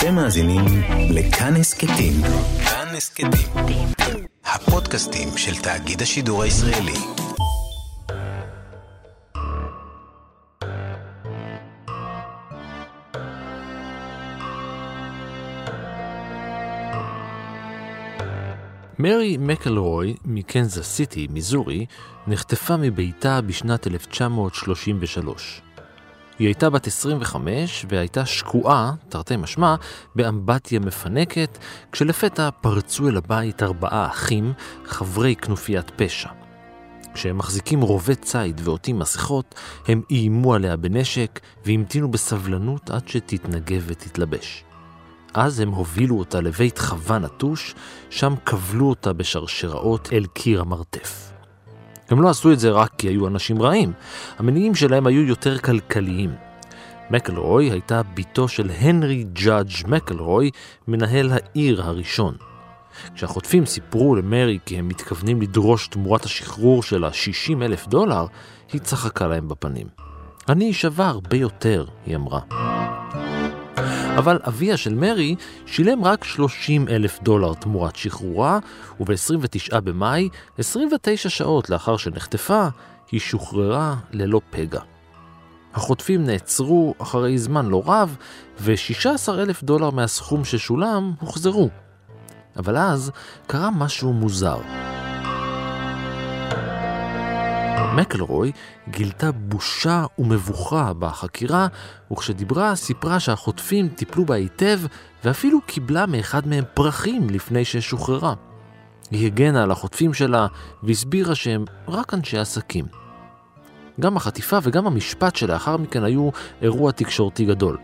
אתם מאזינים לכאן הסכתים. כאן הסכתים. הפודקאסטים של תאגיד השידור הישראלי. מרי מקלרוי מקנזס סיטי, מיזורי, נחטפה מביתה בשנת 1933. היא הייתה בת 25 והייתה שקועה, תרתי משמע, באמבטיה מפנקת, כשלפתע פרצו אל הבית ארבעה אחים, חברי כנופיית פשע. כשהם מחזיקים רובי ציד ועוטים מסכות, הם איימו עליה בנשק והמתינו בסבלנות עד שתתנגב ותתלבש. אז הם הובילו אותה לבית חווה נטוש, שם כבלו אותה בשרשראות אל קיר המרתף. הם לא עשו את זה רק כי היו אנשים רעים, המניעים שלהם היו יותר כלכליים. מקלרוי הייתה בתו של הנרי ג'אדג' מקלרוי, מנהל העיר הראשון. כשהחוטפים סיפרו למרי כי הם מתכוונים לדרוש תמורת השחרור של ה-60 אלף דולר, היא צחקה להם בפנים. אני שווה הרבה יותר, היא אמרה. אבל אביה של מרי שילם רק 30 אלף דולר תמורת שחרורה, וב-29 במאי, 29 שעות לאחר שנחטפה, היא שוחררה ללא פגע. החוטפים נעצרו אחרי זמן לא רב, ו-16 אלף דולר מהסכום ששולם הוחזרו. אבל אז קרה משהו מוזר. מקלרוי גילתה בושה ומבוכה בחקירה, וכשדיברה סיפרה שהחוטפים טיפלו בה היטב, ואפילו קיבלה מאחד מהם פרחים לפני ששוחררה. היא הגנה על החוטפים שלה, והסבירה שהם רק אנשי עסקים. גם החטיפה וגם המשפט שלאחר מכן היו אירוע תקשורתי גדול.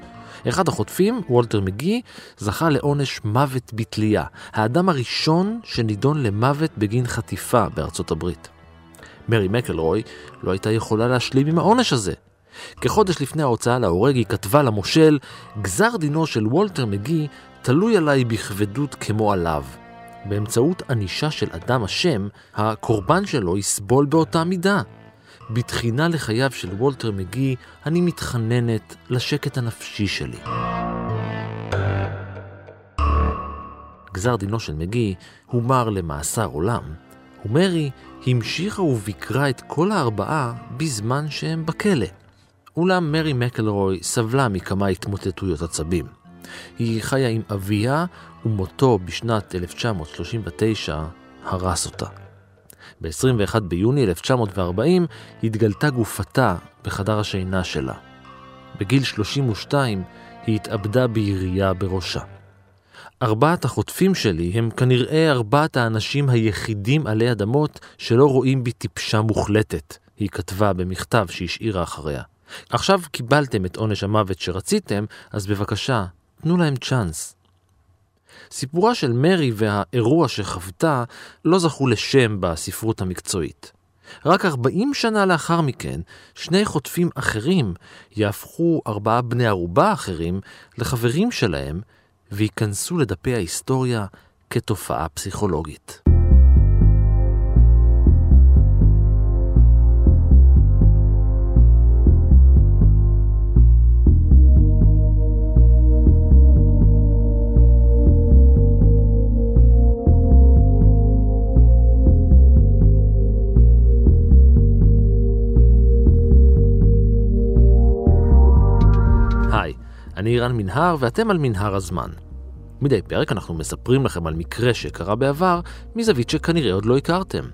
אחד החוטפים, וולטר מגי, זכה לעונש מוות בתלייה, האדם הראשון שנידון למוות בגין חטיפה בארצות הברית. מרי מקלרוי לא הייתה יכולה להשלים עם העונש הזה. כחודש לפני ההוצאה להורג היא כתבה למושל, גזר דינו של וולטר מגי תלוי עליי בכבדות כמו עליו. באמצעות ענישה של אדם אשם, הקורבן שלו יסבול באותה מידה. בתחינה לחייו של וולטר מגי, אני מתחננת לשקט הנפשי שלי. גזר דינו של מגי הומר למאסר עולם, ומרי המשיכה וביקרה את כל הארבעה בזמן שהם בכלא. אולם מרי מקלרוי סבלה מכמה התמוטטויות עצבים. היא חיה עם אביה, ומותו בשנת 1939 הרס אותה. ב-21 ביוני 1940 התגלתה גופתה בחדר השינה שלה. בגיל 32 היא התאבדה בירייה בראשה. ארבעת החוטפים שלי הם כנראה ארבעת האנשים היחידים עלי אדמות שלא רואים בי טיפשה מוחלטת, היא כתבה במכתב שהשאירה אחריה. עכשיו קיבלתם את עונש המוות שרציתם, אז בבקשה, תנו להם צ'אנס. סיפורה של מרי והאירוע שחוותה לא זכו לשם בספרות המקצועית. רק 40 שנה לאחר מכן, שני חוטפים אחרים יהפכו ארבעה בני ערובה אחרים לחברים שלהם וייכנסו לדפי ההיסטוריה כתופעה פסיכולוגית. אני אירן מנהר ואתם על מנהר הזמן. מדי פרק אנחנו מספרים לכם על מקרה שקרה בעבר מזווית שכנראה עוד לא הכרתם.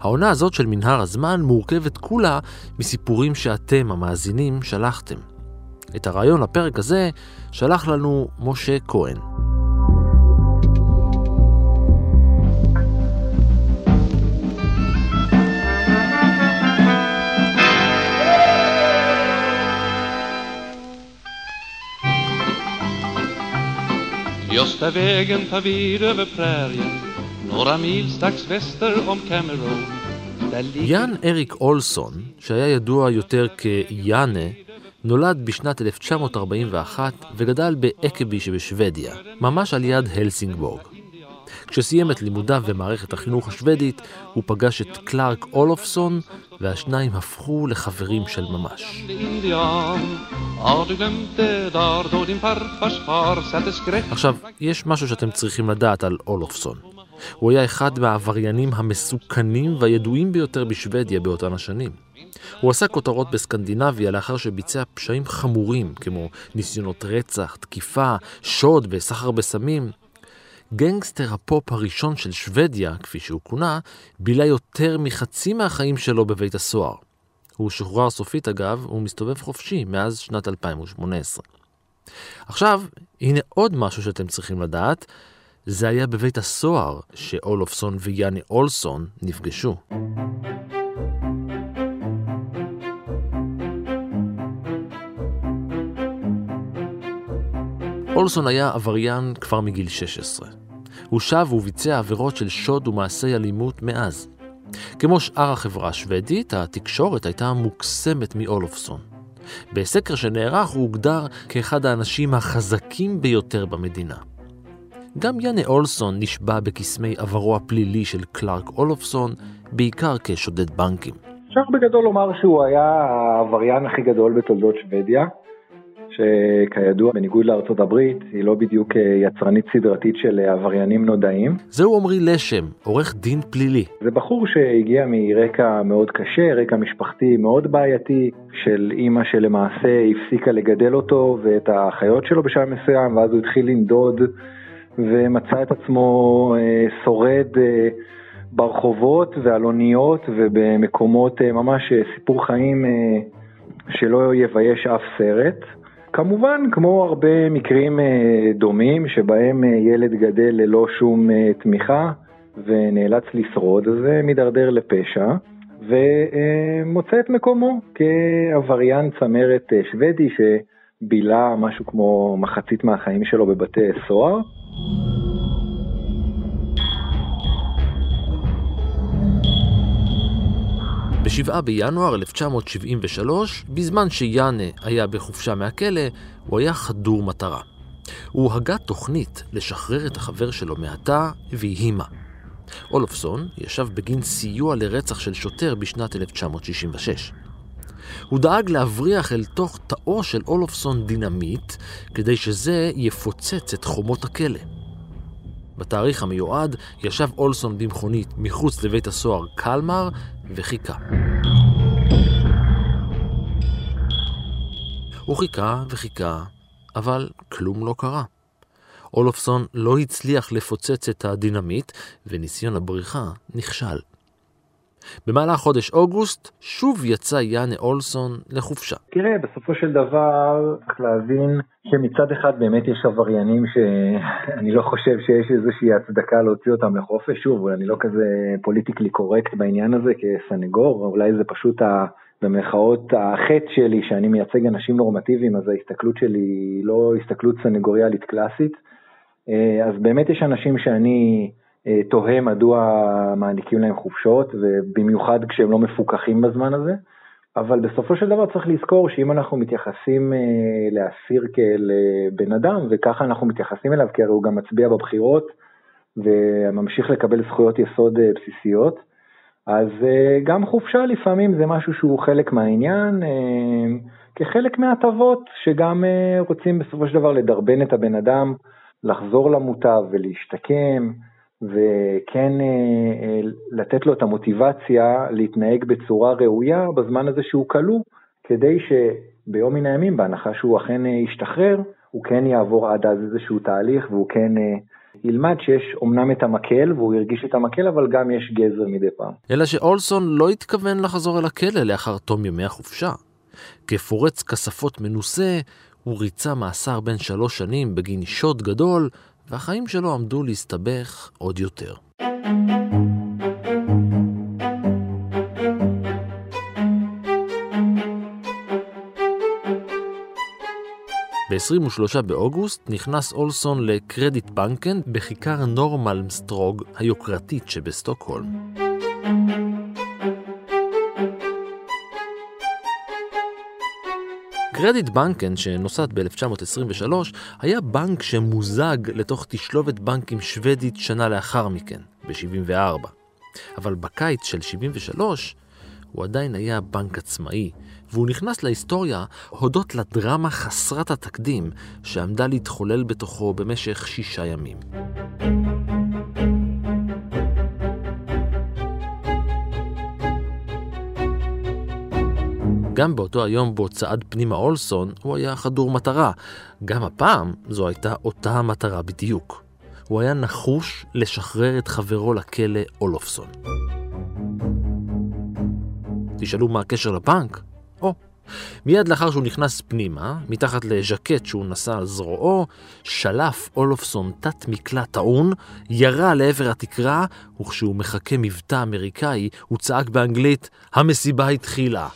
העונה הזאת של מנהר הזמן מורכבת כולה מסיפורים שאתם, המאזינים, שלחתם. את הרעיון לפרק הזה שלח לנו משה כהן. Just där vägen tar vid över prärien några mil strax väster om Cameron יאן אריק אולסון, שהיה ידוע יותר כיאנה, נולד בשנת 1941 וגדל באקבי שבשוודיה, ממש על יד הלסינגבורג. כשסיים את לימודיו במערכת החינוך השוודית, הוא פגש את קלארק אולופסון, והשניים הפכו לחברים של ממש. עכשיו, יש משהו שאתם צריכים לדעת על אולופסון. הוא היה אחד מהעבריינים המסוכנים והידועים ביותר בשוודיה באותן השנים. הוא עשה כותרות בסקנדינביה לאחר שביצע פשעים חמורים, כמו ניסיונות רצח, תקיפה, שוד וסחר בסמים. גנגסטר הפופ הראשון של שוודיה, כפי שהוא כונה, בילה יותר מחצי מהחיים שלו בבית הסוהר. הוא שוחרר סופית אגב, הוא מסתובב חופשי מאז שנת 2018. עכשיו, הנה עוד משהו שאתם צריכים לדעת, זה היה בבית הסוהר שאולופסון ויאני אולסון נפגשו. אולסון היה עבריין כבר מגיל 16. הוא שב וביצע עבירות של שוד ומעשי אלימות מאז. כמו שאר החברה השוודית, התקשורת הייתה מוקסמת מאולופסון. בסקר שנערך הוא הוגדר כאחד האנשים החזקים ביותר במדינה. גם יאנה אולסון נשבע בקסמי עברו הפלילי של קלארק אולופסון, בעיקר כשודד בנקים. אפשר בגדול לומר שהוא היה העבריין הכי גדול בתולדות שוודיה. שכידוע, בניגוד לארצות הברית, היא לא בדיוק אה, יצרנית סדרתית של אה, עבריינים נודעים. זהו עמרי לשם, עורך דין פלילי. זה בחור שהגיע מרקע מאוד קשה, רקע משפחתי מאוד בעייתי, של אימא שלמעשה הפסיקה לגדל אותו ואת האחיות שלו בשלב מסוים, ואז הוא התחיל לנדוד ומצא את עצמו אה, שורד ברחובות ועל אוניות ובמקומות ממש סיפור חיים שלא יבייש אף סרט. כמובן, כמו הרבה מקרים אה, דומים שבהם אה, ילד גדל ללא שום אה, תמיכה ונאלץ לשרוד, אז זה מידרדר לפשע ומוצא את מקומו כעבריין צמרת שוודי שבילה משהו כמו מחצית מהחיים שלו בבתי סוהר. ב-7 בינואר 1973, בזמן שיאנה היה בחופשה מהכלא, הוא היה חדור מטרה. הוא הגה תוכנית לשחרר את החבר שלו מהתא, ויהי מה. אולפסון ישב בגין סיוע לרצח של שוטר בשנת 1966. הוא דאג להבריח אל תוך תאו של אולפסון דינמיט, כדי שזה יפוצץ את חומות הכלא. בתאריך המיועד ישב אולסון במכונית מחוץ לבית הסוהר קלמר וחיכה. הוא חיכה וחיכה, אבל כלום לא קרה. אולופסון לא הצליח לפוצץ את הדינמיט, וניסיון הבריחה נכשל. במהלך חודש אוגוסט שוב יצא יאנה אולסון לחופשה. תראה, בסופו של דבר צריך להבין שמצד אחד באמת יש עבריינים שאני לא חושב שיש איזושהי הצדקה להוציא אותם לחופש. שוב, אני לא כזה politically correct בעניין הזה כסנגור, אולי זה פשוט ה... במרכאות החטא שלי שאני מייצג אנשים נורמטיביים, אז ההסתכלות שלי היא לא הסתכלות סנגוריאלית קלאסית. אה, אז באמת יש אנשים שאני תוהה מדוע מעניקים להם חופשות, ובמיוחד כשהם לא מפוקחים בזמן הזה. אבל בסופו של דבר צריך לזכור שאם אנחנו מתייחסים אה, לאסיר כאל בן אדם, וככה אנחנו מתייחסים אליו, כי הרי הוא גם מצביע בבחירות וממשיך לקבל זכויות יסוד אה, בסיסיות, אז גם חופשה לפעמים זה משהו שהוא חלק מהעניין, כחלק מההטבות שגם רוצים בסופו של דבר לדרבן את הבן אדם לחזור למוטב ולהשתקם. וכן אה, אה, לתת לו את המוטיבציה להתנהג בצורה ראויה בזמן הזה שהוא כלוא, כדי שביום מן הימים, בהנחה שהוא אכן אה, ישתחרר, הוא כן יעבור עד אז איזשהו תהליך והוא כן ילמד שיש אומנם את המקל והוא ירגיש את המקל, אבל גם יש גזר מדי פעם. אלא שאולסון לא התכוון לחזור אל הכלא לאחר תום ימי החופשה. כפורץ כספות מנוסה, הוא ריצה מאסר בן שלוש שנים בגין שוד גדול והחיים שלו עמדו להסתבך עוד יותר. ב-23 באוגוסט נכנס אולסון לקרדיט בנקן בכיכר נורמלמסטרוג היוקרתית שבסטוקהולם. קרדיט בנקן, שנוסד ב-1923, היה בנק שמוזג לתוך תשלובת בנקים שוודית שנה לאחר מכן, ב-74. אבל בקיץ של 73, הוא עדיין היה בנק עצמאי, והוא נכנס להיסטוריה הודות לדרמה חסרת התקדים שעמדה להתחולל בתוכו במשך שישה ימים. גם באותו היום בו צעד פנימה אולסון, הוא היה חדור מטרה. גם הפעם זו הייתה אותה המטרה בדיוק. הוא היה נחוש לשחרר את חברו לכלא אולופסון. תשאלו מה הקשר לבנק? מיד לאחר שהוא נכנס פנימה, מתחת לז'קט שהוא נשא על זרועו, שלף אולופסון תת מקלע טעון, ירה לעבר התקרה, וכשהוא מחכה מבטא אמריקאי, הוא צעק באנגלית, המסיבה התחילה.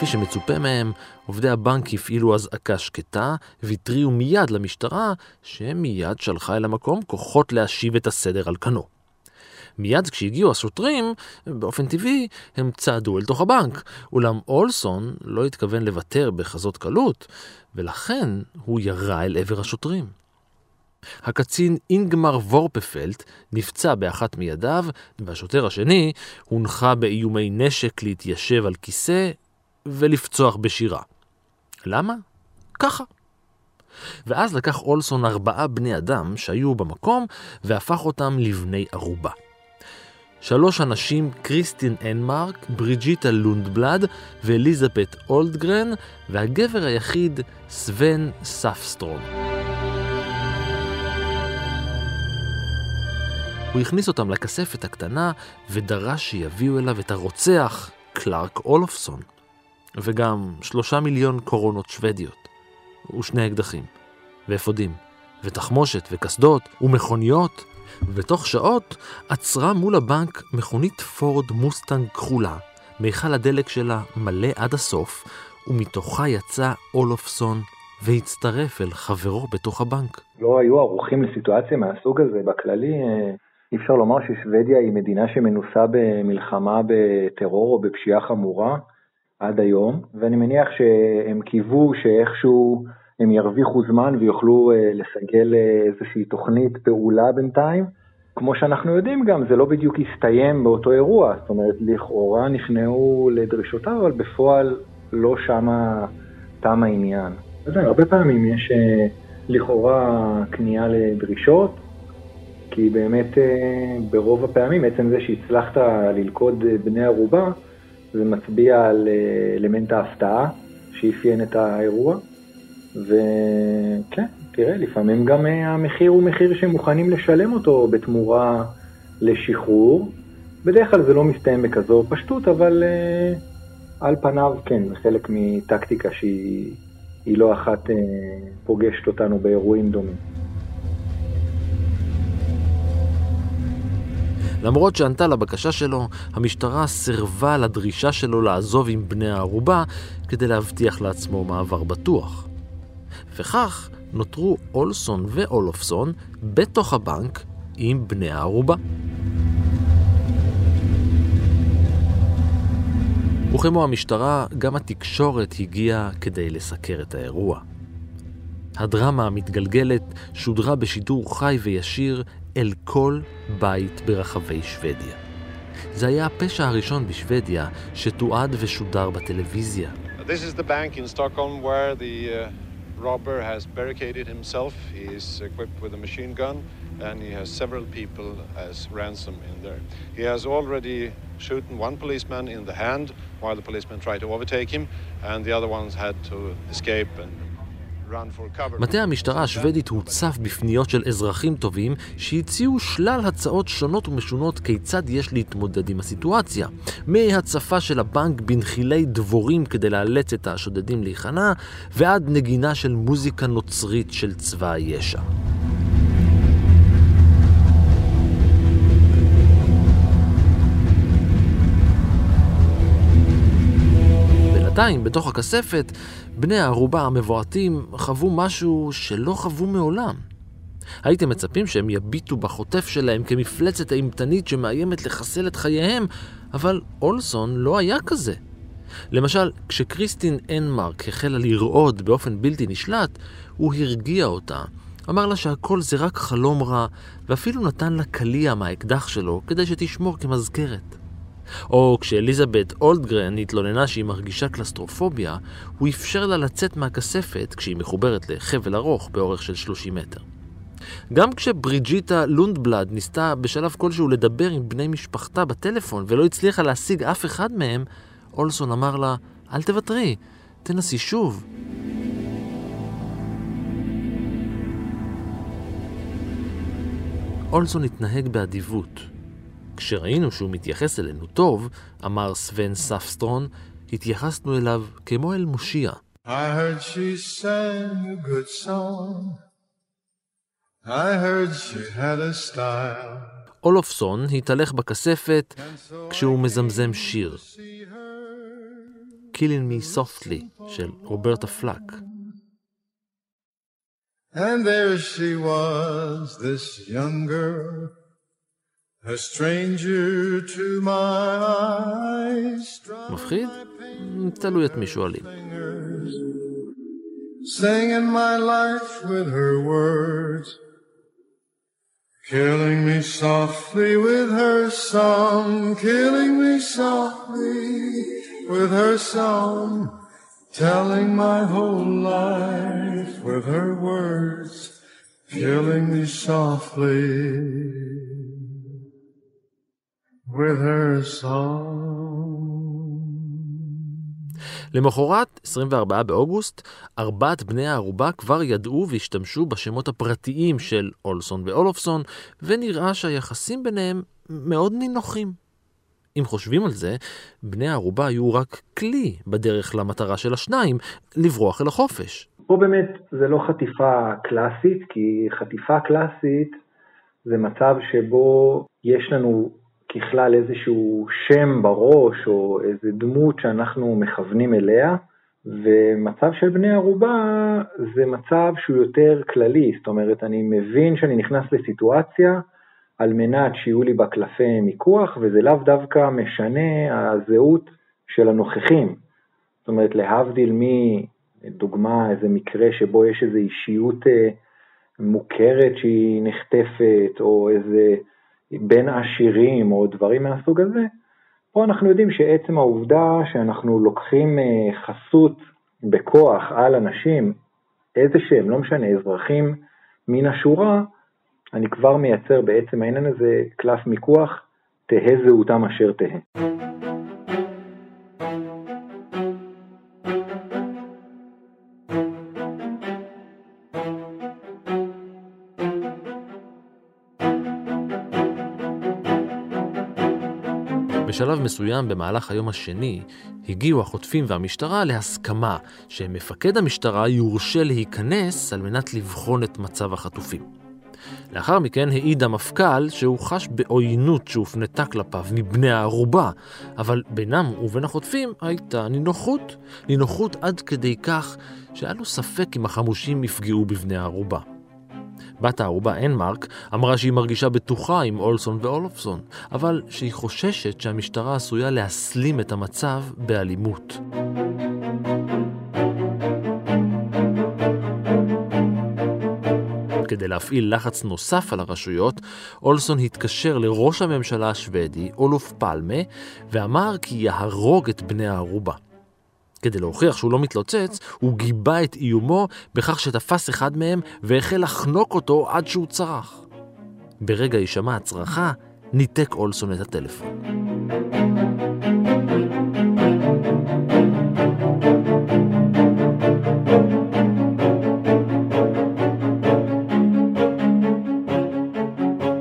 כפי שמצופה מהם, עובדי הבנק הפעילו אזעקה שקטה והתריעו מיד למשטרה, שמיד שלחה אל המקום כוחות להשיב את הסדר על כנו. מיד כשהגיעו השוטרים, באופן טבעי, הם צעדו אל תוך הבנק, אולם אולסון לא התכוון לוותר בכזאת קלות, ולכן הוא ירה אל עבר השוטרים. הקצין אינגמר וורפפלט נפצע באחת מידיו, והשוטר השני הונחה באיומי נשק להתיישב על כיסא ולפצוח בשירה. למה? ככה. ואז לקח אולסון ארבעה בני אדם שהיו במקום והפך אותם לבני ערובה. שלוש אנשים, קריסטין אנמרק, בריג'יטה לונדבלד ואליזבת אולדגרן, והגבר היחיד, סוון ספסטרום. הוא הכניס אותם לכספת הקטנה ודרש שיביאו אליו את הרוצח, קלארק אולופסון. וגם שלושה מיליון קורונות שוודיות, ושני אקדחים, ואפודים, ותחמושת, וקסדות, ומכוניות, ותוך שעות עצרה מול הבנק מכונית פורד מוסטנג כחולה, מיכל הדלק שלה מלא עד הסוף, ומתוכה יצא אולופסון והצטרף אל חברו בתוך הבנק. לא היו ערוכים לסיטואציה מהסוג הזה. בכללי, אה, אי אפשר לומר ששוודיה היא מדינה שמנוסה במלחמה בטרור או בפשיעה חמורה. עד היום, ואני מניח שהם קיוו שאיכשהו הם ירוויחו זמן ויוכלו אה, לסגל אה, איזושהי תוכנית פעולה בינתיים. כמו שאנחנו יודעים גם, זה לא בדיוק הסתיים באותו אירוע, זאת אומרת, לכאורה נכנעו לדרישותיו, אבל בפועל לא שמה תם העניין. אז הרבה פעמים יש אה, לכאורה כניעה לדרישות, כי באמת ברוב הפעמים, עצם זה שהצלחת ללכוד בני ערובה, זה מצביע על אה, אלמנט ההפתעה שאפיין את האירוע. וכן, תראה, לפעמים גם אה, המחיר הוא מחיר שמוכנים לשלם אותו בתמורה לשחרור. בדרך כלל זה לא מסתיים בכזו פשטות, אבל uh, על פניו כן, זה חלק מטקטיקה שהיא לא אחת uh, פוגשת אותנו באירועים דומים. למרות שענתה לבקשה שלו, המשטרה סירבה לדרישה שלו לעזוב עם בני הערובה כדי להבטיח לעצמו מעבר בטוח. וכך נותרו אולסון ואולופסון בתוך הבנק עם בני הערובה. וכמו המשטרה, גם התקשורת הגיעה כדי לסקר את האירוע. הדרמה המתגלגלת שודרה בשידור חי וישיר אל כל בית ברחבי שוודיה. זה היה הפשע הראשון בשוודיה שתועד ושודר בטלוויזיה. This is the bank in Stockholm where the uh, robber has barricaded himself. He is equipped with a machine gun and he has several people as ransom in there. He has already shot one policeman in the hand while the policeman tried to overtake him and the other ones had to escape and מטה המשטרה השוודית הוצף בפניות של אזרחים טובים שהציעו שלל הצעות שונות ומשונות כיצד יש להתמודד עם הסיטואציה. מהצפה של הבנק בנחילי דבורים כדי לאלץ את השודדים להיכנע, ועד נגינה של מוזיקה נוצרית של צבא הישע. בינתיים, בתוך הכספת, בני הערובה המבועטים חוו משהו שלא חוו מעולם. הייתם מצפים שהם יביטו בחוטף שלהם כמפלצת אימתנית שמאיימת לחסל את חייהם, אבל אולסון לא היה כזה. למשל, כשקריסטין אנמרק החלה לרעוד באופן בלתי נשלט, הוא הרגיע אותה. אמר לה שהכל זה רק חלום רע, ואפילו נתן לה קליע מהאקדח שלו כדי שתשמור כמזכרת. או כשאליזבת אולדגרן התלוננה שהיא מרגישה קלסטרופוביה, הוא אפשר לה לצאת מהכספת כשהיא מחוברת לחבל ארוך באורך של 30 מטר. גם כשבריג'יטה לונדבלד ניסתה בשלב כלשהו לדבר עם בני משפחתה בטלפון ולא הצליחה להשיג אף אחד מהם, אולסון אמר לה, אל תוותרי, תנסי שוב. אולסון התנהג באדיבות. כשראינו שהוא מתייחס אלינו טוב, אמר סוון ספסטרון, התייחסנו אליו כמו אל מושיע. I heard she sang a good song. I heard she had a style. אולופסון התהלך בכספת כשהוא מזמזם שיר. Killing Me Softly של רוברטה פלאק. And there she was, this young girl, מפחיד? תלוי את מי שואלים. Singing my life with her words. Killing me softly with her song, killing me softly with her song, telling my whole life with her words, killing me softly with her song. למחרת, 24 באוגוסט, ארבעת בני הערובה כבר ידעו והשתמשו בשמות הפרטיים של אולסון ואולופסון, ונראה שהיחסים ביניהם מאוד נינוחים. אם חושבים על זה, בני הערובה היו רק כלי בדרך למטרה של השניים, לברוח אל החופש. פה באמת זה לא חטיפה קלאסית, כי חטיפה קלאסית זה מצב שבו יש לנו ככלל איזשהו שם בראש או איזה דמות שאנחנו מכוונים אליה, ומצב של בני ערובה זה מצב שהוא יותר כללי, זאת אומרת, אני מבין שאני נכנס לסיטואציה על מנת שיהיו לי בה קלפי מיקוח, וזה לאו דווקא משנה הזהות של הנוכחים. זאת אומרת, להבדיל מדוגמה, איזה מקרה שבו יש איזו אישיות אה, מוכרת שהיא נחטפת, או איזה בין עשירים או דברים מהסוג הזה, פה אנחנו יודעים שעצם העובדה שאנחנו לוקחים אה, חסות בכוח על אנשים, איזה שהם, לא משנה, אזרחים מן השורה, אני כבר מייצר בעצם העניין הזה קלף מיקוח, תהא זהותם אשר תהא. בשלב מסוים במהלך היום השני, הגיעו החוטפים והמשטרה להסכמה שמפקד המשטרה יורשה להיכנס על מנת לבחון את מצב החטופים. לאחר מכן העיד המפכ"ל שהוא חש בעוינות שהופנתה כלפיו מבני הערובה, אבל בינם ובין החוטפים הייתה נינוחות, נינוחות עד כדי כך שהיה לו ספק אם החמושים יפגעו בבני הערובה. בת הערובה אנמרק אמרה שהיא מרגישה בטוחה עם אולסון ואולפסון, אבל שהיא חוששת שהמשטרה עשויה להסלים את המצב באלימות. כדי להפעיל לחץ נוסף על הרשויות, אולסון התקשר לראש הממשלה השוודי, אולוף פלמה, ואמר כי יהרוג את בני הערובה. כדי להוכיח שהוא לא מתלוצץ, הוא גיבה את איומו בכך שתפס אחד מהם והחל לחנוק אותו עד שהוא צרח. ברגע הישמע הצרחה, ניתק אולסון את הטלפון.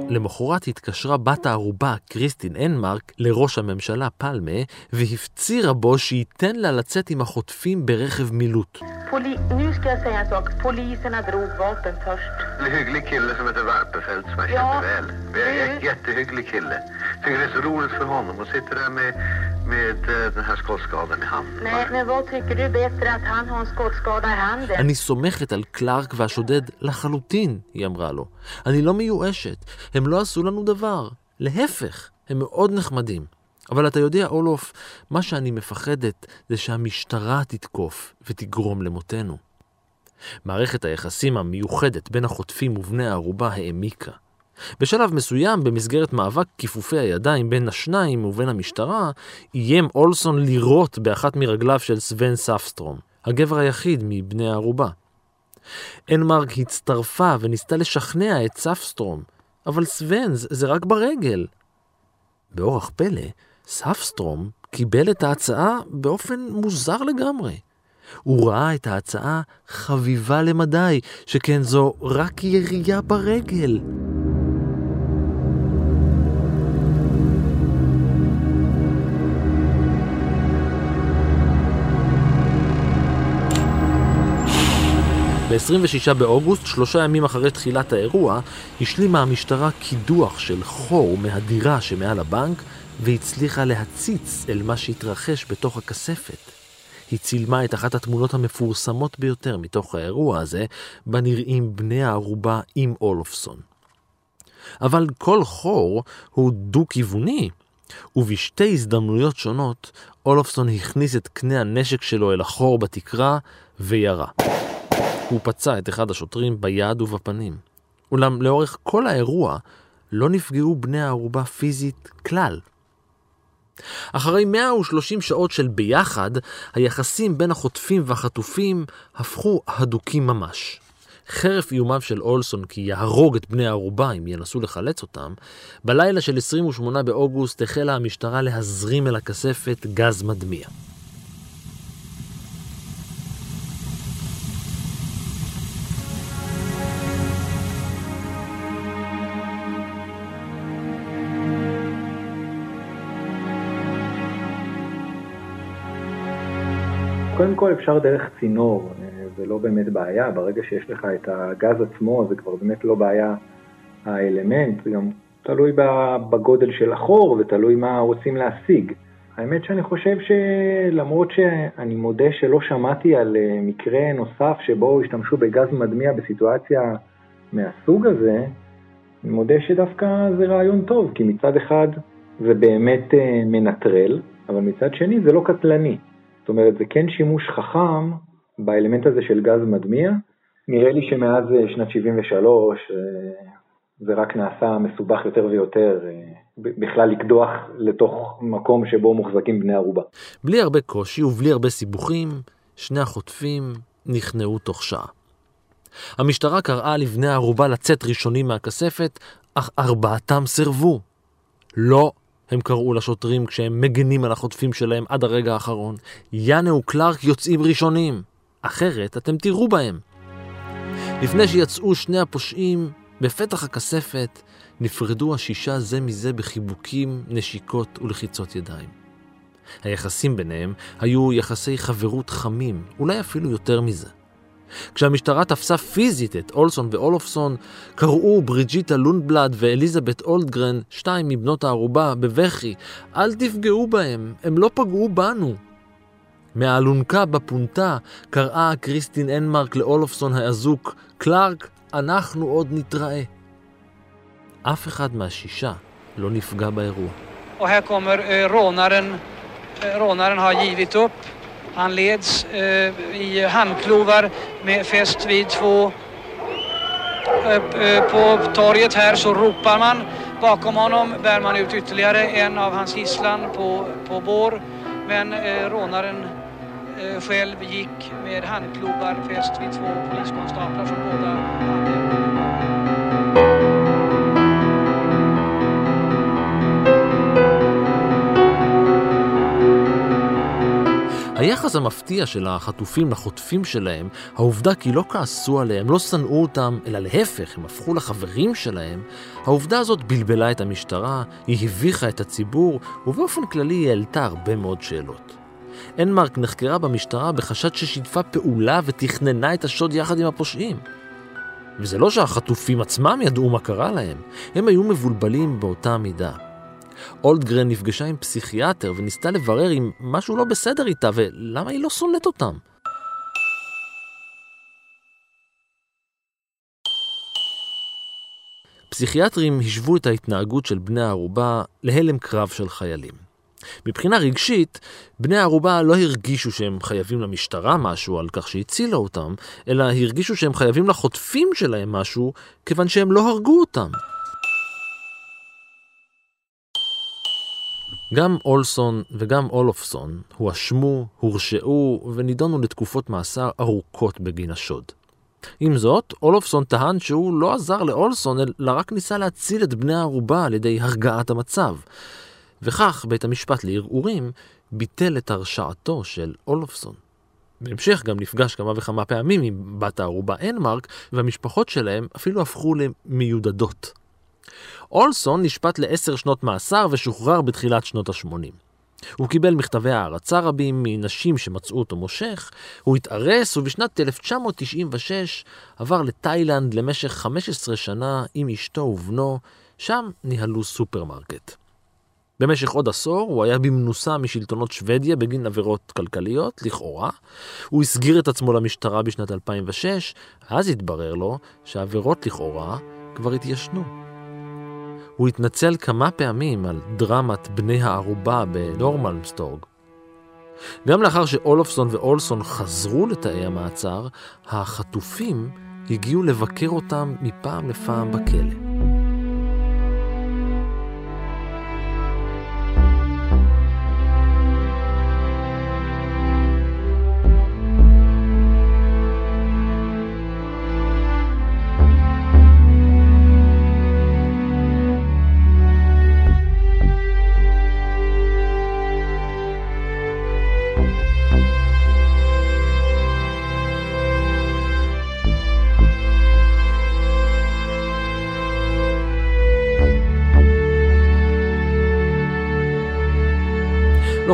למחרת התקשרה בת הערובה, קריסטין אנמרק, לראש הממשלה פלמה, והפצירה בו שייתן לה לצאת עם החוטפים ברכב מילוט. Eh? אני סומכת על קלארק והשודד לחלוטין, היא אמרה לו. אני לא מיואשת, הם לא עשו לנו דבר. להפך, הם מאוד נחמדים. אבל אתה יודע, אולוף, מה שאני מפחדת זה שהמשטרה תתקוף ותגרום למותנו. מערכת היחסים המיוחדת בין החוטפים ובני הערובה העמיקה. בשלב מסוים, במסגרת מאבק כיפופי הידיים בין השניים ובין המשטרה, איים אולסון לירות באחת מרגליו של סוון ספסטרום, הגבר היחיד מבני הערובה. אנמרק הצטרפה וניסתה לשכנע את ספסטרום, אבל סוון זה רק ברגל. באורח פלא, ספסטרום קיבל את ההצעה באופן מוזר לגמרי. הוא ראה את ההצעה חביבה למדי, שכן זו רק ירייה ברגל. ב-26 באוגוסט, שלושה ימים אחרי תחילת האירוע, השלימה המשטרה קידוח של חור מהדירה שמעל הבנק, והצליחה להציץ אל מה שהתרחש בתוך הכספת. היא צילמה את אחת התמונות המפורסמות ביותר מתוך האירוע הזה, בה נראים בני הערובה עם אולופסון. אבל כל חור הוא דו-כיווני, ובשתי הזדמנויות שונות, אולופסון הכניס את קנה הנשק שלו אל החור בתקרה וירה. הוא פצע את אחד השוטרים ביד ובפנים. אולם לאורך כל האירוע לא נפגעו בני הערובה פיזית כלל. אחרי 130 שעות של ביחד, היחסים בין החוטפים והחטופים הפכו הדוקים ממש. חרף איומיו של אולסון כי יהרוג את בני הערובה אם ינסו לחלץ אותם, בלילה של 28 באוגוסט החלה המשטרה להזרים אל הכספת גז מדמיע. כל אפשר דרך צינור, זה לא באמת בעיה, ברגע שיש לך את הגז עצמו זה כבר באמת לא בעיה האלמנט, זה גם תלוי בגודל של החור ותלוי מה רוצים להשיג. האמת שאני חושב שלמרות שאני מודה שלא שמעתי על מקרה נוסף שבו השתמשו בגז מדמיע בסיטואציה מהסוג הזה, אני מודה שדווקא זה רעיון טוב, כי מצד אחד זה באמת מנטרל, אבל מצד שני זה לא קטלני. זאת אומרת, זה כן שימוש חכם באלמנט הזה של גז מדמיע. נראה לי שמאז שנת 73 זה רק נעשה מסובך יותר ויותר, בכלל לקדוח לתוך מקום שבו מוחזקים בני ערובה. בלי הרבה קושי ובלי הרבה סיבוכים, שני החוטפים נכנעו תוך שעה. המשטרה קראה לבני הערובה לצאת ראשונים מהכספת, אך ארבעתם סירבו. לא הם קראו לשוטרים כשהם מגנים על החוטפים שלהם עד הרגע האחרון. יאנה וקלארק יוצאים ראשונים, אחרת אתם תראו בהם. לפני שיצאו שני הפושעים, בפתח הכספת נפרדו השישה זה מזה בחיבוקים, נשיקות ולחיצות ידיים. היחסים ביניהם היו יחסי חברות חמים, אולי אפילו יותר מזה. כשהמשטרה תפסה פיזית את אולסון ואולופסון, קראו בריג'יטה לונדבלד ואליזבת אולדגרן, שתיים מבנות הערובה, בבכי, אל תפגעו בהם, הם לא פגעו בנו. מהאלונקה בפונטה קראה קריסטין אנמרק לאולופסון האזוק, קלארק, אנחנו עוד נתראה. אף אחד מהשישה לא נפגע באירוע. Och. Han leds eh, i handklovar med fäst vid två. Eh, på torget här så ropar man. Bakom honom bär man ut ytterligare en av hans gisslan på, på bår. Men eh, rånaren eh, själv gick med handklovar fäst vid två poliskonstaplar som båda hade היחס המפתיע של החטופים לחוטפים שלהם, העובדה כי לא כעסו עליהם, לא שנאו אותם, אלא להפך, הם הפכו לחברים שלהם, העובדה הזאת בלבלה את המשטרה, היא הביכה את הציבור, ובאופן כללי היא העלתה הרבה מאוד שאלות. אנמרק נחקרה במשטרה בחשד ששיתפה פעולה ותכננה את השוד יחד עם הפושעים. וזה לא שהחטופים עצמם ידעו מה קרה להם, הם היו מבולבלים באותה מידה. אולדגרן נפגשה עם פסיכיאטר וניסתה לברר אם משהו לא בסדר איתה ולמה היא לא שונאת אותם. פסיכיאטרים השוו את ההתנהגות של בני הערובה להלם קרב של חיילים. מבחינה רגשית, בני הערובה לא הרגישו שהם חייבים למשטרה משהו על כך שהצילה אותם, אלא הרגישו שהם חייבים לחוטפים שלהם משהו, כיוון שהם לא הרגו אותם. גם אולסון וגם אולופסון הואשמו, הורשעו ונידונו לתקופות מאסר ארוכות בגין השוד. עם זאת, אולופסון טען שהוא לא עזר לאולסון, אלא רק ניסה להציל את בני הערובה על ידי הרגעת המצב. וכך בית המשפט לערעורים ביטל את הרשעתו של אולופסון. בהמשך גם נפגש כמה וכמה פעמים עם בת הערובה אנמרק, והמשפחות שלהם אפילו הפכו למיודדות. אולסון נשפט לעשר שנות מאסר ושוחרר בתחילת שנות ה-80. הוא קיבל מכתבי הערצה רבים מנשים שמצאו אותו מושך, הוא התארס ובשנת 1996 עבר לתאילנד למשך 15 שנה עם אשתו ובנו, שם ניהלו סופרמרקט. במשך עוד עשור הוא היה במנוסה משלטונות שוודיה בגין עבירות כלכליות, לכאורה. הוא הסגיר את עצמו למשטרה בשנת 2006, אז התברר לו שעבירות לכאורה כבר התיישנו. הוא התנצל כמה פעמים על דרמת בני הערובה בנורמלמסטורג. גם לאחר שאולופסון ואולסון חזרו לתאי המעצר, החטופים הגיעו לבקר אותם מפעם לפעם בכלא.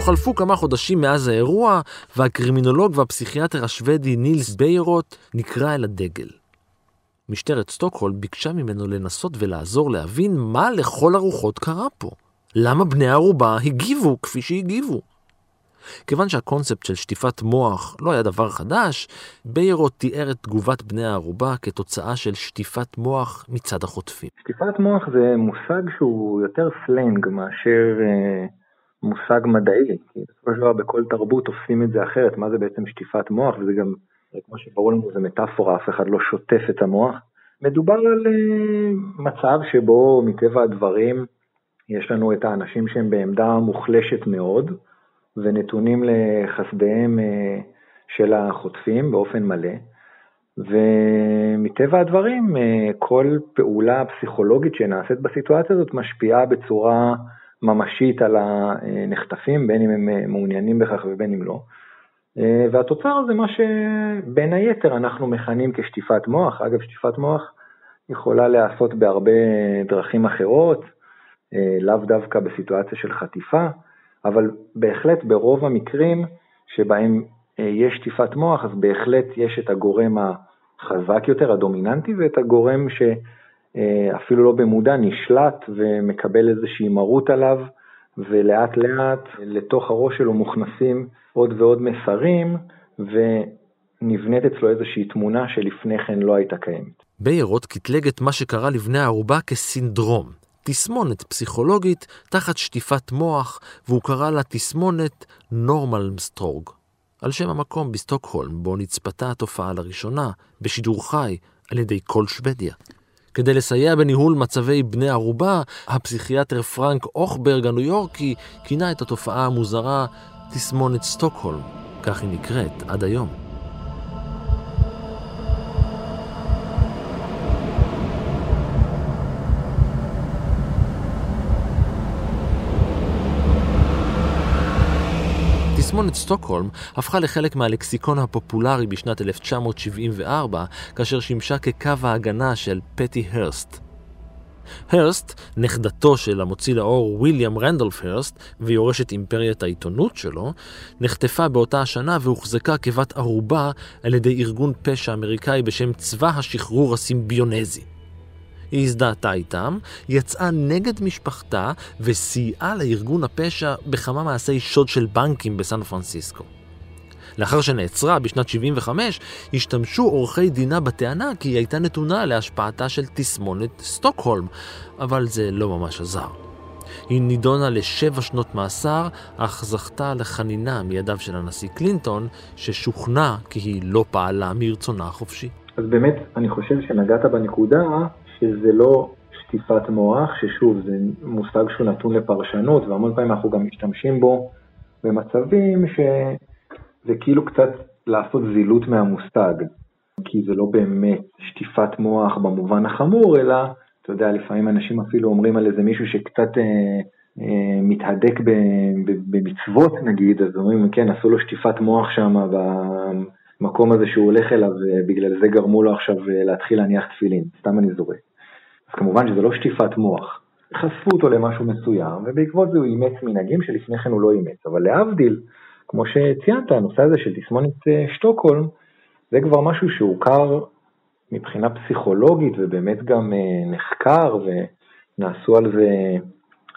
חלפו כמה חודשים מאז האירוע, והקרימינולוג והפסיכיאטר השוודי נילס ביירוט נקרא אל הדגל. משטרת סטוקהולם ביקשה ממנו לנסות ולעזור להבין מה לכל הרוחות קרה פה. למה בני הערובה הגיבו כפי שהגיבו? כיוון שהקונספט של שטיפת מוח לא היה דבר חדש, ביירוט תיאר את תגובת בני הערובה כתוצאה של שטיפת מוח מצד החוטפים. שטיפת מוח זה מושג שהוא יותר סלנג מאשר אה, מושג מדעי, כי בסופו של דבר בכל תרבות תופסים את זה אחרת, מה זה בעצם שטיפת מוח, וזה גם, כמו שברור לנו, זה מטאפורה, אף אחד לא שוטף את המוח. מדובר על uh, מצב שבו מטבע הדברים יש לנו את האנשים שהם בעמדה מוחלשת מאוד, ונתונים לחסדיהם uh, של החוטפים באופן מלא. ומטבע הדברים, uh, כל פעולה פסיכולוגית שנעשית בסיטואציה הזאת משפיעה בצורה ממשית על הנחטפים, בין אם הם אה, מעוניינים בכך ובין אם לא. אה, והתוצר זה מה שבין היתר אנחנו מכנים כשטיפת מוח. אגב, שטיפת מוח יכולה להיעשות בהרבה דרכים אחרות, אה, לאו דווקא בסיטואציה של חטיפה, אבל בהחלט ברוב המקרים שבהם יש שטיפת מוח, אז בהחלט יש את הגורם החזק יותר, הדומיננטי, ואת הגורם ש... אה, אפילו לא במודע, נשלט ומקבל איזושהי מרות עליו, ולאט לאט לתוך הראש שלו מוכנסים עוד ועוד מסרים, ונבנית אצלו איזושהי תמונה שלפני כן לא הייתה קיימת. ביירוט קטלג את מה שקרה לבני הערובה כסינדרום, תסמונת פסיכולוגית תחת שטיפת מוח, והוא קרא לה תסמונת נורמלמסטורג, על שם המקום בסטוקהולם בו נצפתה התופעה לראשונה, בשידור חי, על ידי כל שוודיה. כדי לסייע בניהול מצבי בני ערובה, הפסיכיאטר פרנק אוכברג הניו יורקי כינה את התופעה המוזרה תסמונת סטוקהולם, כך היא נקראת עד היום. תסמונת סטוקהולם הפכה לחלק מהלקסיקון הפופולרי בשנת 1974, כאשר שימשה כקו ההגנה של פטי הרסט. הרסט, נכדתו של המוציא לאור ויליאם רנדולף הרסט ויורשת אימפריית העיתונות שלו, נחטפה באותה השנה והוחזקה כבת ערובה על ידי ארגון פשע אמריקאי בשם צבא השחרור הסימביונזי. היא הזדהתה איתם, יצאה נגד משפחתה וסייעה לארגון הפשע בכמה מעשי שוד של בנקים בסן פרנסיסקו. לאחר שנעצרה בשנת 75, השתמשו עורכי דינה בטענה כי היא הייתה נתונה להשפעתה של תסמונת סטוקהולם, אבל זה לא ממש עזר. היא נידונה לשבע שנות מאסר, אך זכתה לחנינה מידיו של הנשיא קלינטון, ששוכנע כי היא לא פעלה מרצונה החופשי. אז באמת, אני חושב שנגעת בנקודה שזה לא שטיפת מוח, ששוב, זה מושג שהוא נתון לפרשנות, והמון פעמים אנחנו גם משתמשים בו במצבים שזה כאילו קצת לעשות זילות מהמושג, כי זה לא באמת שטיפת מוח במובן החמור, אלא, אתה יודע, לפעמים אנשים אפילו אומרים על איזה מישהו שקצת אה, אה, מתהדק במצוות נגיד, אז אומרים, כן, עשו לו שטיפת מוח שם במקום הזה שהוא הולך אליו, ובגלל זה גרמו לו עכשיו אה, להתחיל להניח תפילין, סתם אני זורק. אז כמובן שזה לא שטיפת מוח. חשפו אותו למשהו מסוים, ובעקבות זה הוא אימץ מנהגים שלפני כן הוא לא אימץ. אבל להבדיל, כמו שציינת, הנושא הזה של תסמונת אה, שטוקהולם, זה כבר משהו שהוכר מבחינה פסיכולוגית ובאמת גם אה, נחקר ונעשו על זה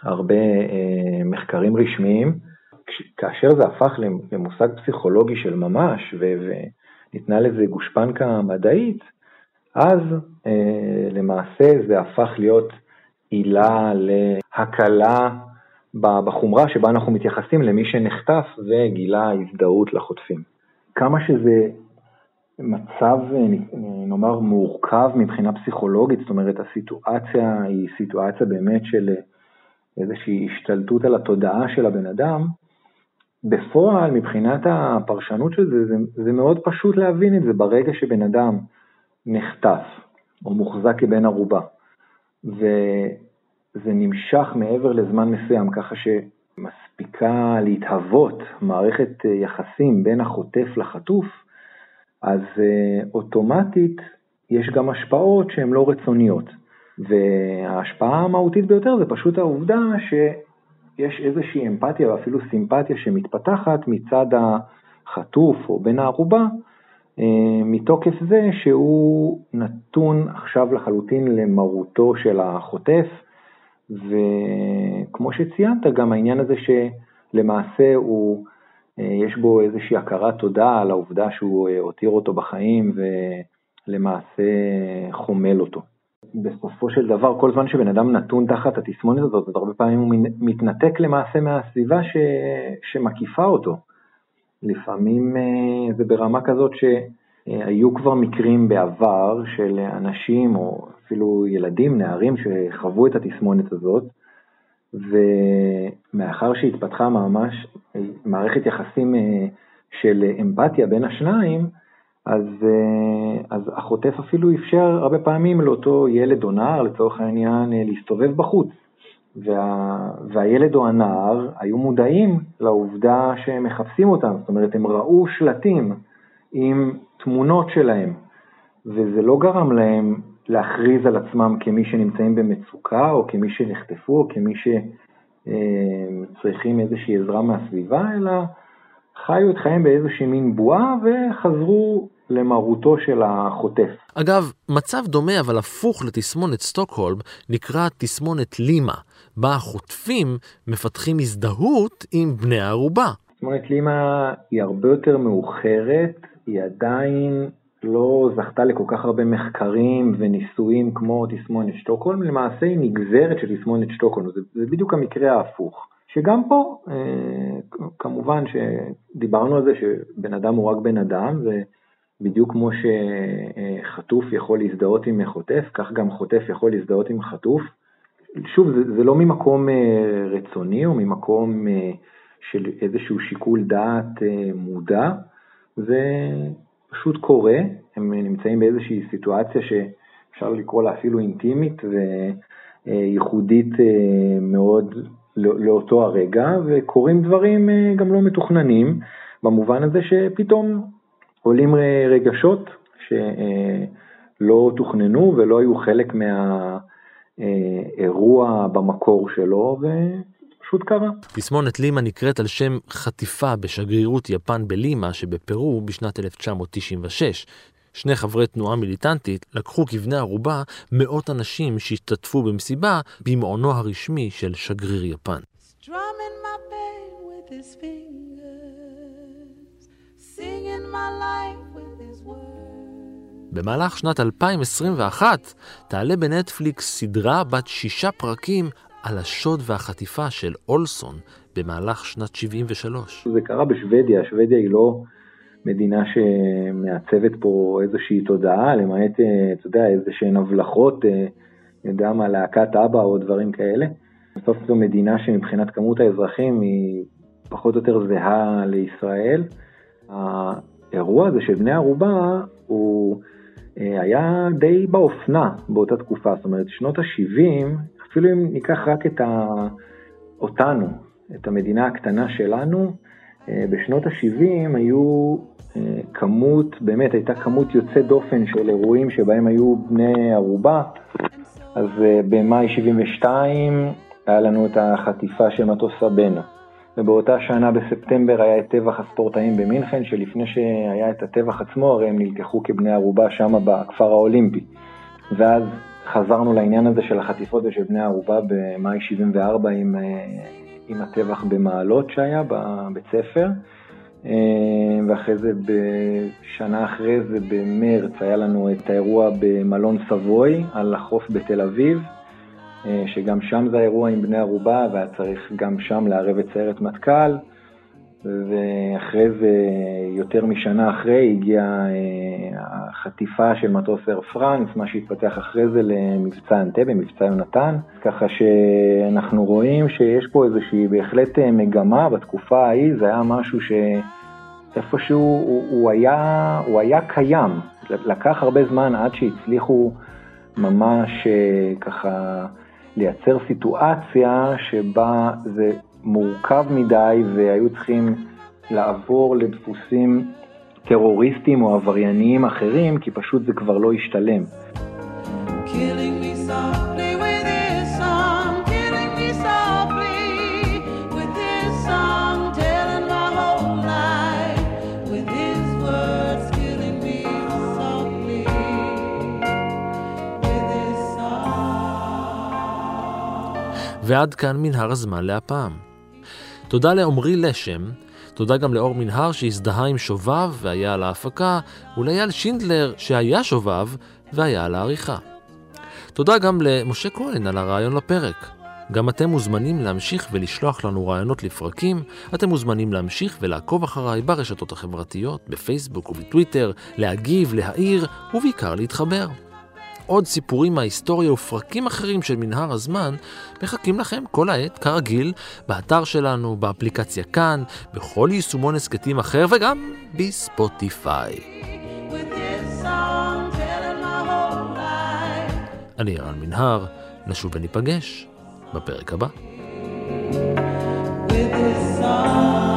הרבה אה, מחקרים רשמיים. כאשר זה הפך למושג פסיכולוגי של ממש וניתנה לזה גושפנקה מדעית, אז למעשה זה הפך להיות עילה להקלה בחומרה שבה אנחנו מתייחסים למי שנחטף וגילה הזדהות לחוטפים. כמה שזה מצב, נאמר, מורכב מבחינה פסיכולוגית, זאת אומרת, הסיטואציה היא סיטואציה באמת של איזושהי השתלטות על התודעה של הבן אדם, בפועל, מבחינת הפרשנות של זה, זה, זה מאוד פשוט להבין את זה ברגע שבן אדם נחטף או מוחזק כבן ערובה. וזה נמשך מעבר לזמן מסוים, ככה שמספיקה להתהוות מערכת יחסים בין החוטף לחטוף, אז אה, אוטומטית יש גם השפעות שהן לא רצוניות. וההשפעה המהותית ביותר זה פשוט העובדה שיש איזושהי אמפתיה ואפילו סימפתיה שמתפתחת מצד החטוף או בן הערובה, אה, מתוקף זה שהוא נתון עכשיו לחלוטין למרותו של החוטף, וכמו שציינת, גם העניין הזה שלמעשה הוא, אה, יש בו איזושהי הכרת תודה על העובדה שהוא אה, הותיר אותו בחיים ולמעשה חומל אותו. בסופו של דבר, כל זמן שבן אדם נתון תחת התסמונת הזאת, אז הרבה פעמים הוא מתנתק למעשה מהסביבה ש... שמקיפה אותו. לפעמים אה, זה ברמה כזאת שהיו כבר מקרים בעבר של אנשים או אפילו ילדים, נערים שחוו את התסמונת הזאת, ומאחר שהתפתחה ממש מערכת יחסים אה, של אמפתיה בין השניים, אז, אה, אז החוטף אפילו אפשר הרבה פעמים לאותו ילד או נער, לצורך העניין, להסתובב בחוץ. וה, והילד או הנער היו מודעים לעובדה שהם מחפשים אותם, זאת אומרת הם ראו שלטים עם תמונות שלהם, וזה לא גרם להם להכריז על עצמם כמי שנמצאים במצוקה או כמי שנחטפו או כמי שצריכים איזושהי עזרה מהסביבה, אלא חיו את חייהם באיזושהי מין בועה וחזרו למרותו של החוטף. אגב, מצב דומה אבל הפוך לתסמונת סטוקהולם נקרא תסמונת לימה, בה החוטפים מפתחים הזדהות עם בני הערובה. תסמונת לימה היא הרבה יותר מאוחרת, היא עדיין לא זכתה לכל כך הרבה מחקרים וניסויים כמו תסמונת שטוקהולם, למעשה היא נגזרת של תסמונת שטוקהולם, זה, זה בדיוק המקרה ההפוך. שגם פה, אה, כמובן שדיברנו על זה שבן אדם הוא רק בן אדם, ובדיוק כמו שחטוף יכול להזדהות עם חוטף, כך גם חוטף יכול להזדהות עם חטוף. שוב, זה, זה לא ממקום אה, רצוני או ממקום אה, של איזשהו שיקול דעת מודע, זה פשוט קורה, הם נמצאים באיזושהי סיטואציה שאפשר לקרוא לה אפילו אינטימית וייחודית מאוד לאותו הרגע, וקורים דברים אה, גם לא מתוכננים, במובן הזה שפתאום עולים רגשות שלא תוכננו ולא היו חלק מהאירוע במקור שלו, ופשוט קרה. תסמונת לימה נקראת על שם חטיפה בשגרירות יפן בלימה שבפרו בשנת 1996. שני חברי תנועה מיליטנטית לקחו כבני ערובה מאות אנשים שהשתתפו במסיבה במעונו הרשמי של שגריר יפן. במהלך שנת 2021 תעלה בנטפליקס סדרה בת שישה פרקים על השוד והחטיפה של אולסון במהלך שנת 73. זה קרה בשוודיה, שוודיה היא לא מדינה שמעצבת פה איזושהי תודעה, למעט, אה, אתה יודע, איזה שהן הבלחות, אה, אני יודע מה, להקת אבא או דברים כאלה. בסוף זו מדינה שמבחינת כמות האזרחים היא פחות או יותר זהה לישראל. האירוע הזה של בני ערובה הוא אה, היה די באופנה באותה תקופה, זאת אומרת שנות ה-70, אפילו אם ניקח רק את ה... אותנו, את המדינה הקטנה שלנו, בשנות ה-70 היו אה, כמות, באמת הייתה כמות יוצאת דופן של אירועים שבהם היו בני ערובה. אז במאי 72 היה לנו את החטיפה של מטוס סבנה. ובאותה שנה בספטמבר היה את טבח הספורטאים במינכן, שלפני שהיה את הטבח עצמו, הרי הם נלקחו כבני ערובה שם בכפר האולימפי. ואז חזרנו לעניין הזה של החטיפות ושל בני ערובה במאי 74 עם, אה, עם הטבח במעלות שהיה בבית ספר. אה, ואחרי זה, בשנה אחרי זה, במרץ, היה לנו את האירוע במלון סבוי על החוף בתל אביב. אה, שגם שם זה האירוע עם בני ערובה, והיה צריך גם שם לערב את סיירת מטכ"ל, ואחרי זה, יותר משנה אחרי, הגיעה אה, החטיפה של מטוס אר פרנס, מה שהתפתח אחרי זה למבצע אנטבה, מבצע יונתן, ככה שאנחנו רואים שיש פה איזושהי בהחלט אה, מגמה בתקופה ההיא, זה היה משהו שאיפשהו הוא, הוא, היה, הוא היה קיים, לקח הרבה זמן עד שהצליחו ממש ככה לייצר סיטואציה שבה זה מורכב מדי והיו צריכים לעבור לדפוסים טרוריסטיים או עברייניים אחרים, כי פשוט זה כבר לא השתלם. Killing me softly with his song, killing me softly with his song, telling my whole life with his words, killing me softly with his song. ועד כאן מנהר הזמן להפעם. תודה לעמרי לשם, תודה גם לאור מנהר שהזדהה עם שובב והיה על ההפקה, ולאייל שינדלר שהיה שובב והיה על העריכה. תודה גם למשה כהן על הרעיון לפרק. גם אתם מוזמנים להמשיך ולשלוח לנו רעיונות לפרקים, אתם מוזמנים להמשיך ולעקוב אחריי ברשתות החברתיות, בפייסבוק ובטוויטר, להגיב, להעיר ובעיקר להתחבר. עוד סיפורים מההיסטוריה ופרקים אחרים של מנהר הזמן מחכים לכם כל העת, כרגיל, באתר שלנו, באפליקציה כאן, בכל יישומון הסכתים אחר וגם בספוטיפיי. אני ערן מנהר, נשוב וניפגש בפרק הבא. with his song.